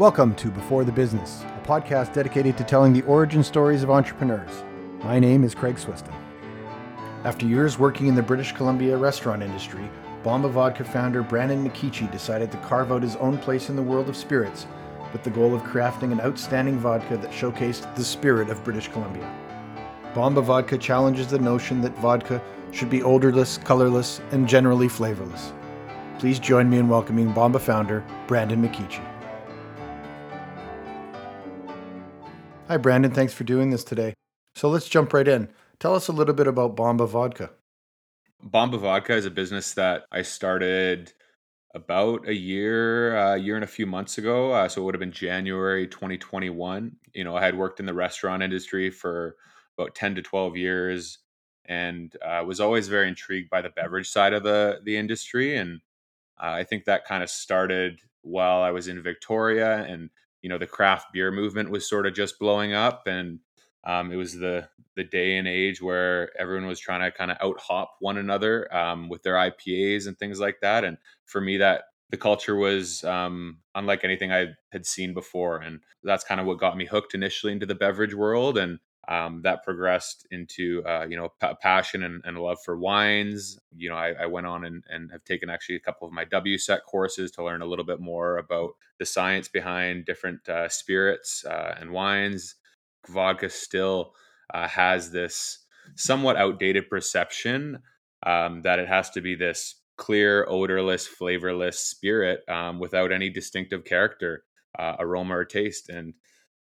Welcome to Before the Business, a podcast dedicated to telling the origin stories of entrepreneurs. My name is Craig Swiston. After years working in the British Columbia restaurant industry, Bamba Vodka founder Brandon McKeechee decided to carve out his own place in the world of spirits with the goal of crafting an outstanding vodka that showcased the spirit of British Columbia. Bamba Vodka challenges the notion that vodka should be odorless, colorless, and generally flavorless. Please join me in welcoming Bamba founder Brandon McKeechee. Hi, Brandon. Thanks for doing this today. So let's jump right in. Tell us a little bit about Bamba Vodka. Bamba Vodka is a business that I started about a year, a uh, year and a few months ago. Uh, so it would have been January 2021. You know, I had worked in the restaurant industry for about 10 to 12 years and uh, was always very intrigued by the beverage side of the, the industry. And uh, I think that kind of started while I was in Victoria and you know the craft beer movement was sort of just blowing up and um, it was the the day and age where everyone was trying to kind of out hop one another um, with their IPAs and things like that. And for me, that the culture was um, unlike anything I had seen before, and that's kind of what got me hooked initially into the beverage world. And um, that progressed into uh, you know p- passion and, and love for wines. You know, I, I went on and, and, have taken actually a couple of my WSET courses to learn a little bit more about the science behind different uh, spirits uh, and wines. Vodka still uh, has this somewhat outdated perception um, that it has to be this clear, odorless, flavorless spirit um, without any distinctive character, uh, aroma, or taste, and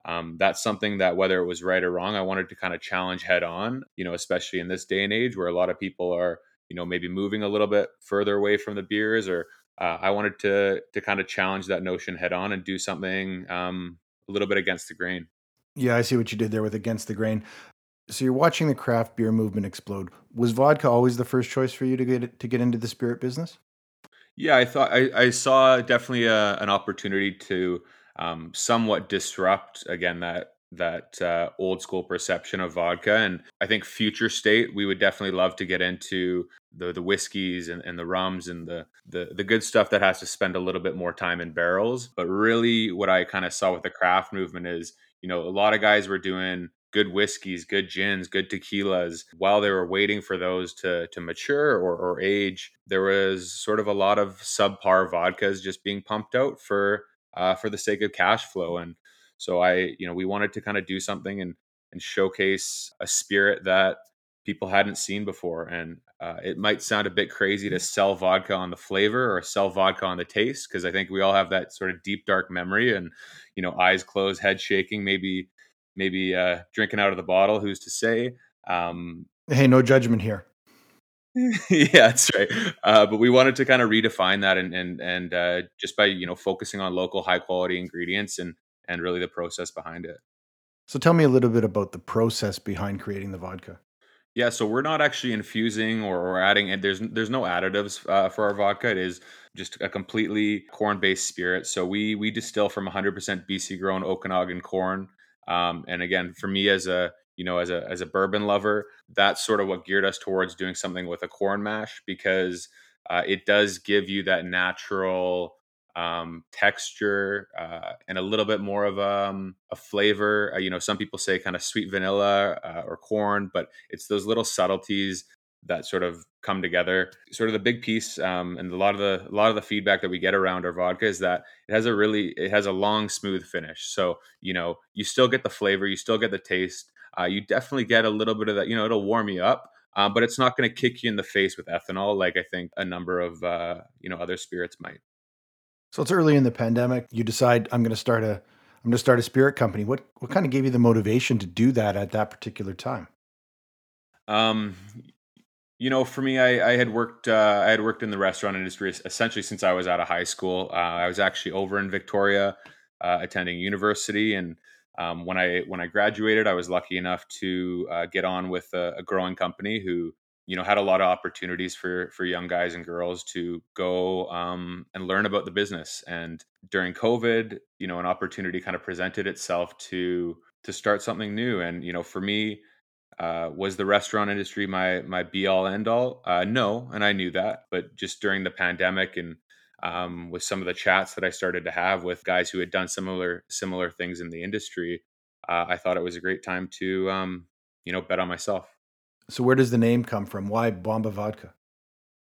um, that's something that whether it was right or wrong i wanted to kind of challenge head on you know especially in this day and age where a lot of people are you know maybe moving a little bit further away from the beers or uh, i wanted to to kind of challenge that notion head on and do something um, a little bit against the grain. Yeah i see what you did there with against the grain. So you're watching the craft beer movement explode. Was vodka always the first choice for you to get to get into the spirit business? Yeah i thought i, I saw definitely a, an opportunity to um, somewhat disrupt again that that uh, old school perception of vodka. And I think future state, we would definitely love to get into the the whiskeys and, and the rums and the, the the good stuff that has to spend a little bit more time in barrels. But really, what I kind of saw with the craft movement is, you know, a lot of guys were doing good whiskeys, good gins, good tequilas. While they were waiting for those to to mature or, or age, there was sort of a lot of subpar vodkas just being pumped out for uh, for the sake of cash flow. And so I, you know, we wanted to kind of do something and and showcase a spirit that people hadn't seen before. And uh, it might sound a bit crazy to sell vodka on the flavor or sell vodka on the taste because I think we all have that sort of deep dark memory and you know eyes closed, head shaking, maybe maybe uh, drinking out of the bottle. Who's to say? Um, hey, no judgment here. yeah, that's right. Uh, but we wanted to kind of redefine that, and and and uh, just by you know focusing on local, high quality ingredients, and and really the process behind it. So tell me a little bit about the process behind creating the vodka. Yeah, so we're not actually infusing or, or adding, and there's there's no additives uh, for our vodka. It is just a completely corn based spirit. So we we distill from 100% BC grown Okanagan corn. Um, and again, for me as a you know, as a as a bourbon lover, that's sort of what geared us towards doing something with a corn mash because uh, it does give you that natural um, texture uh, and a little bit more of um, a flavor. Uh, you know, some people say kind of sweet vanilla uh, or corn, but it's those little subtleties that sort of come together. Sort of the big piece, um, and a lot of the a lot of the feedback that we get around our vodka is that it has a really it has a long, smooth finish. So you know, you still get the flavor, you still get the taste, uh, you definitely get a little bit of that. You know, it'll warm you up, um, but it's not going to kick you in the face with ethanol like I think a number of uh, you know other spirits might. So it's early in the pandemic. You decide I'm going to start a I'm going to start a spirit company. What what kind of gave you the motivation to do that at that particular time? Um, you know, for me, I, I had worked uh, I had worked in the restaurant industry essentially since I was out of high school. Uh, I was actually over in Victoria uh, attending university, and um, when I when I graduated, I was lucky enough to uh, get on with a, a, growing company who you know had a lot of opportunities for for young guys and girls to go um, and learn about the business. And during COVID, you know, an opportunity kind of presented itself to to start something new. And you know, for me, uh, was the restaurant industry my my be all end all? Uh, no, and I knew that. But just during the pandemic and um, with some of the chats that I started to have with guys who had done similar similar things in the industry, uh, I thought it was a great time to um, you know bet on myself. So where does the name come from? Why Bamba Vodka?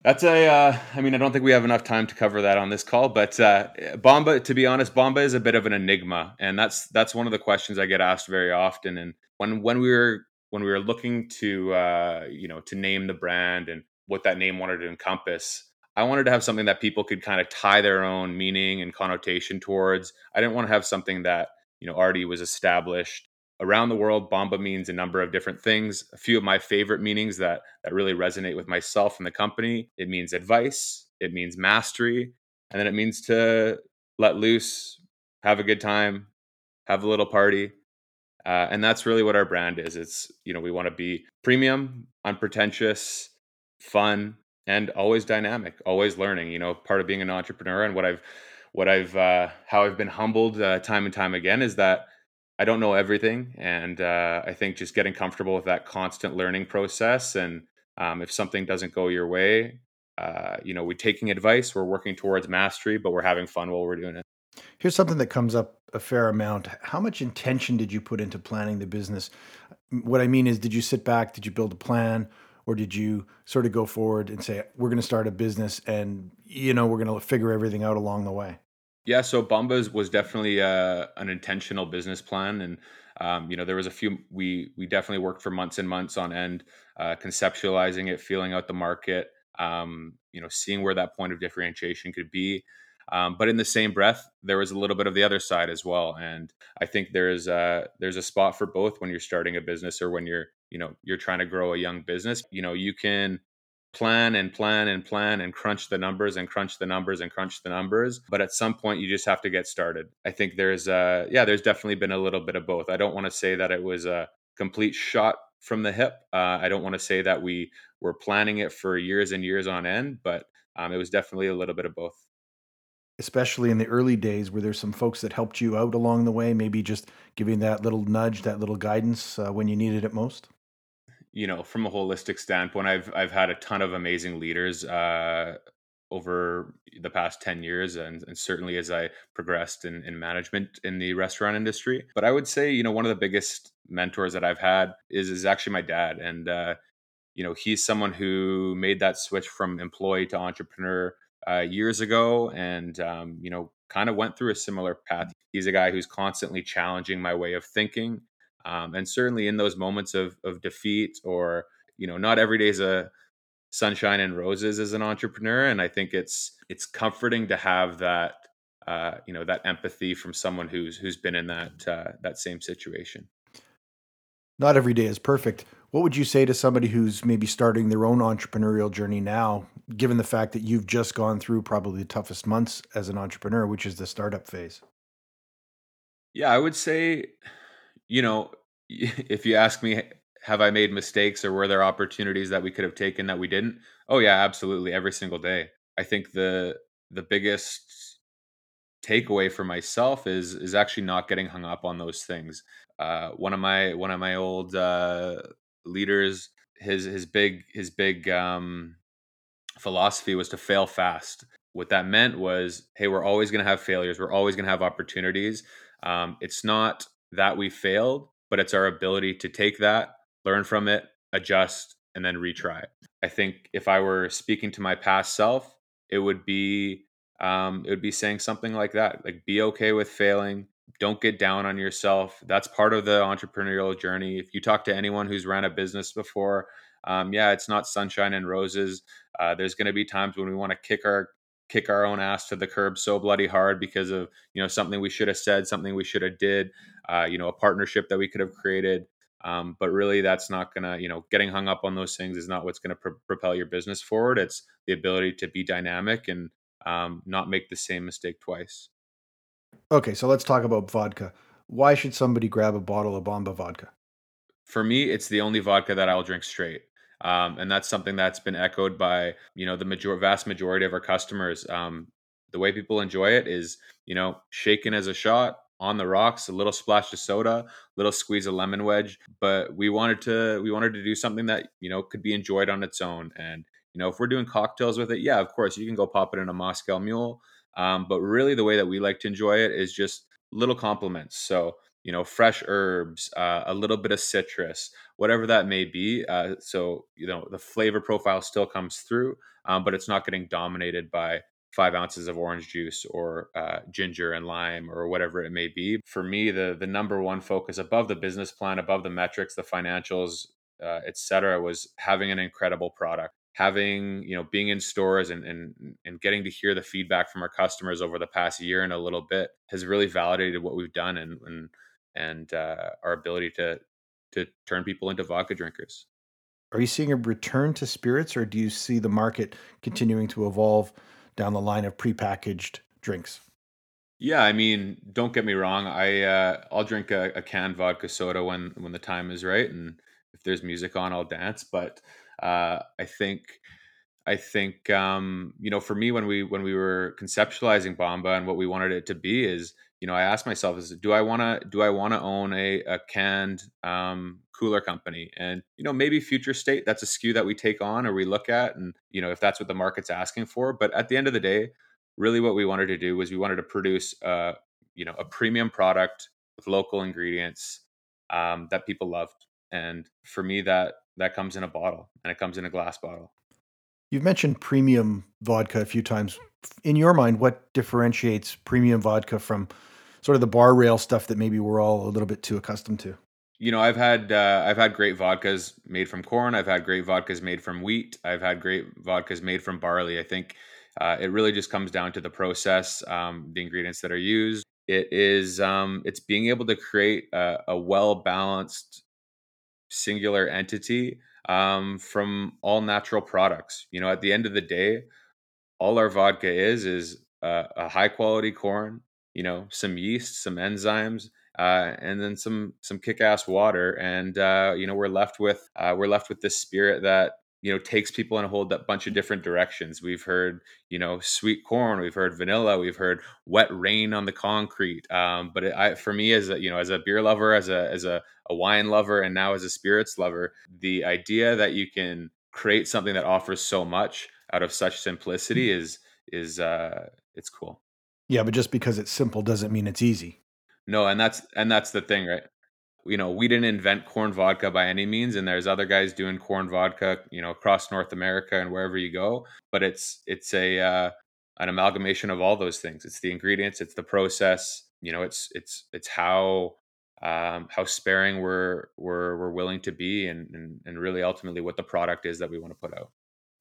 That's a. Uh, I mean, I don't think we have enough time to cover that on this call, but uh, Bamba. To be honest, Bamba is a bit of an enigma, and that's that's one of the questions I get asked very often. And when when we were when we were looking to uh, you know to name the brand and what that name wanted to encompass, I wanted to have something that people could kind of tie their own meaning and connotation towards. I didn't want to have something that you know already was established around the world. Bamba means a number of different things. A few of my favorite meanings that that really resonate with myself and the company it means advice it means mastery and then it means to let loose have a good time have a little party uh, and that's really what our brand is. It's you know we want to be premium unpretentious fun and always dynamic always learning you know part of being an entrepreneur and what i've what i've uh, how i've been humbled uh, time and time again is that I don't know everything, and uh, I think just getting comfortable with that constant learning process, and um, if something doesn't go your way, uh, you know, we're taking advice, we're working towards mastery, but we're having fun while we're doing it. Here's something that comes up a fair amount. How much intention did you put into planning the business? What I mean is, did you sit back, did you build a plan, or did you sort of go forward and say, "We're going to start a business, and you know, we're going to figure everything out along the way"? Yeah, so Bambas was definitely uh, an intentional business plan, and um, you know there was a few we we definitely worked for months and months on end, uh, conceptualizing it, feeling out the market, um, you know, seeing where that point of differentiation could be. Um, but in the same breath, there was a little bit of the other side as well, and I think there's a there's a spot for both when you're starting a business or when you're you know you're trying to grow a young business. You know, you can plan and plan and plan and crunch the numbers and crunch the numbers and crunch the numbers but at some point you just have to get started. I think there's uh yeah there's definitely been a little bit of both. I don't want to say that it was a complete shot from the hip uh, i don't want to say that we were planning it for years and years on end but um, it was definitely a little bit of both. Especially in the early days where there's some folks that helped you out along the way maybe just giving that little nudge that little guidance uh, when you needed it most you know, from a holistic standpoint, I've I've had a ton of amazing leaders uh, over the past 10 years and, and certainly as I progressed in, in management in the restaurant industry. But I would say, you know, one of the biggest mentors that I've had is is actually my dad. And uh, you know, he's someone who made that switch from employee to entrepreneur uh, years ago and um, you know, kind of went through a similar path. He's a guy who's constantly challenging my way of thinking um, and certainly in those moments of of defeat or you know not every day is a sunshine and roses as an entrepreneur and i think it's it's comforting to have that uh, you know that empathy from someone who's who's been in that uh, that same situation. Not every day is perfect. What would you say to somebody who's maybe starting their own entrepreneurial journey now given the fact that you've just gone through probably the toughest months as an entrepreneur which is the startup phase? Yeah i would say you know, if you ask me, have I made mistakes or were there opportunities that we could have taken that we didn't? Oh yeah, absolutely, every single day. I think the the biggest takeaway for myself is is actually not getting hung up on those things. Uh, one of my one of my old uh, leaders, his his big his big um, philosophy was to fail fast. What that meant was, hey, we're always going to have failures. We're always going to have opportunities. Um, it's not that we failed, but it's our ability to take that, learn from it, adjust, and then retry. I think if I were speaking to my past self, it would be um, it would be saying something like that, like be okay with failing. Don't get down on yourself. That's part of the entrepreneurial journey. If you talk to anyone who's ran a business before, um, yeah, it's not sunshine and roses. Uh, there's going to be times when we want to kick our kick our own ass to the curb so bloody hard because of you know something we should have said something we should have did uh, you know a partnership that we could have created. Um, but really that's not gonna you know getting hung up on those things is not what's gonna pr- propel your business forward. It's the ability to be dynamic and um, not make the same mistake twice. Okay so let's talk about vodka. Why should somebody grab a bottle of bamba vodka? For me it's the only vodka that i'll drink straight um, and that's something that's been echoed by you know the major vast majority of our customers. Um, the way people enjoy it is you know shaken as a shot on the rocks, a little splash of soda, little squeeze of lemon wedge. But we wanted to we wanted to do something that you know could be enjoyed on its own, and You know, if we're doing cocktails with it, yeah, of course, you can go pop it in a Moscow Mule. Um, but really, the way that we like to enjoy it is just little compliments. So, you know, fresh herbs, uh, a little bit of citrus, whatever that may be. Uh, so, you know, the flavor profile still comes through, um, but it's not getting dominated by five ounces of orange juice or uh, ginger and lime or whatever it may be. For me, the the number one focus above the business plan, above the metrics, the financials, uh, etc., was having an incredible product. Having you know being in stores and, and and getting to hear the feedback from our customers over the past year and a little bit has really validated what we've done and and and uh, our ability to to turn people into vodka drinkers. Are you seeing a return to spirits, or do you see the market continuing to evolve down the line of prepackaged drinks? Yeah, I mean, don't get me wrong. I uh, I'll drink a, a canned vodka soda when when the time is right, and if there's music on, I'll dance. But uh, I think I think um, you know, for me, when we when we were conceptualizing Bamba and what we wanted it to be is, you know, I asked myself, is do I want to do I want to own a, a canned um, cooler company? And you know, maybe future state that's a SKU that we take on or we look at, and you know, if that's what the market's asking for. But at the end of the day, really, what we wanted to do was we wanted to produce, uh, you know, a premium product with local ingredients um, that people loved. And for me, that that comes in a bottle and it comes in a glass bottle. You've mentioned premium vodka a few times. In your mind, what differentiates premium vodka from sort of the bar rail stuff that maybe we're all a little bit too accustomed to? You know, I've had uh, I've had great vodkas made from corn. I've had great vodkas made from wheat. I've had great vodkas made from barley. I think uh, it really just comes down to the process, um, the ingredients that are used. It is um, it's being able to create a, a well balanced singular entity um, from all natural products. You know, at the end of the day, all our vodka is is uh, a high quality corn. You know, some yeast, some enzymes, uh, and then some some kick ass water, and uh, you know we're left with uh, we're left with this spirit that you know takes people in a whole bunch of different directions we've heard you know sweet corn we've heard vanilla we've heard wet rain on the concrete um, but it, I, for me as a you know as a beer lover as a as a, a wine lover and now as a spirits lover the idea that you can create something that offers so much out of such simplicity is is uh it's cool yeah but just because it's simple doesn't mean it's easy no and that's and that's the thing right you know, we didn't invent corn vodka by any means, and there's other guys doing corn vodka, you know, across North America and wherever you go. But it's it's a uh, an amalgamation of all those things. It's the ingredients, it's the process. You know, it's it's it's how um, how sparing we're we're we're willing to be, and, and and really ultimately what the product is that we want to put out.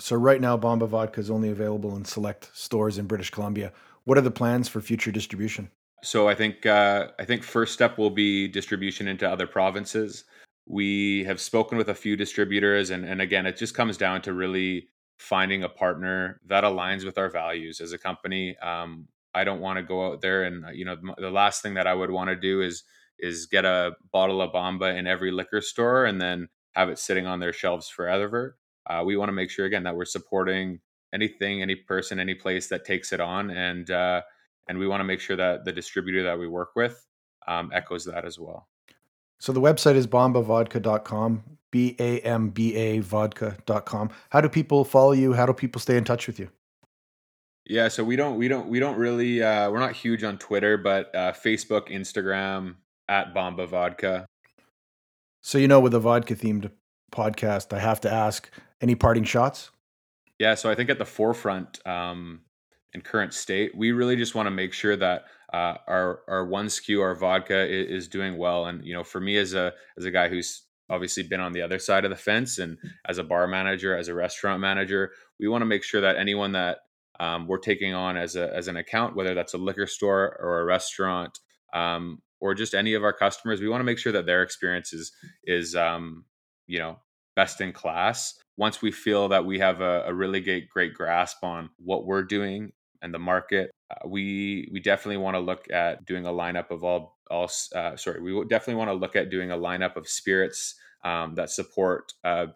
So right now, Bamba Vodka is only available in select stores in British Columbia. What are the plans for future distribution? So I think uh, I think first step will be distribution into other provinces. We have spoken with a few distributors, and and again, it just comes down to really finding a partner that aligns with our values as a company. Um, I don't want to go out there and you know the last thing that I would want to do is is get a bottle of Bamba in every liquor store and then have it sitting on their shelves forever. Uh, we want to make sure again that we're supporting anything, any person, any place that takes it on, and uh, and we want to make sure that the distributor that we work with um, echoes that as well. So the website is bambavodka.com, B A M B A vodka.com. How do people follow you? How do people stay in touch with you? Yeah, so we don't we don't we don't really uh, we're not huge on Twitter, but uh, Facebook, Instagram at Bamba Vodka. So you know, with a vodka themed podcast, I have to ask: any parting shots? Yeah, so I think at the forefront, um, in current state. We really just want to make sure that uh, our our one SKU, our vodka, is, is, doing well. And you know, for me as a as a guy who's obviously been on the other side of the fence, and as a bar manager, as a restaurant manager, we want to make sure that anyone that um, we're taking on as a as an account, whether that's a liquor store or a restaurant, um, or just any of our customers, we want to make sure that their experience is is um, you know best in class once we feel that we have a, a really great, great grasp on what we're doing and the market. Uh, we we definitely want to look at doing a lineup of all all. Uh, sorry, we definitely want to look at doing a lineup of spirits um, that support uh,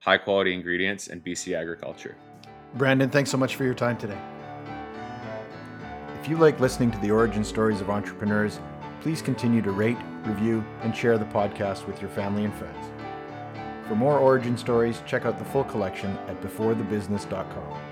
high quality ingredients and BC agriculture. Brandon, thanks so much for your time today. If you like listening to the origin stories of entrepreneurs, please continue to rate, review, and share the podcast with your family and friends. For more origin stories, check out the full collection at beforethebusiness.com.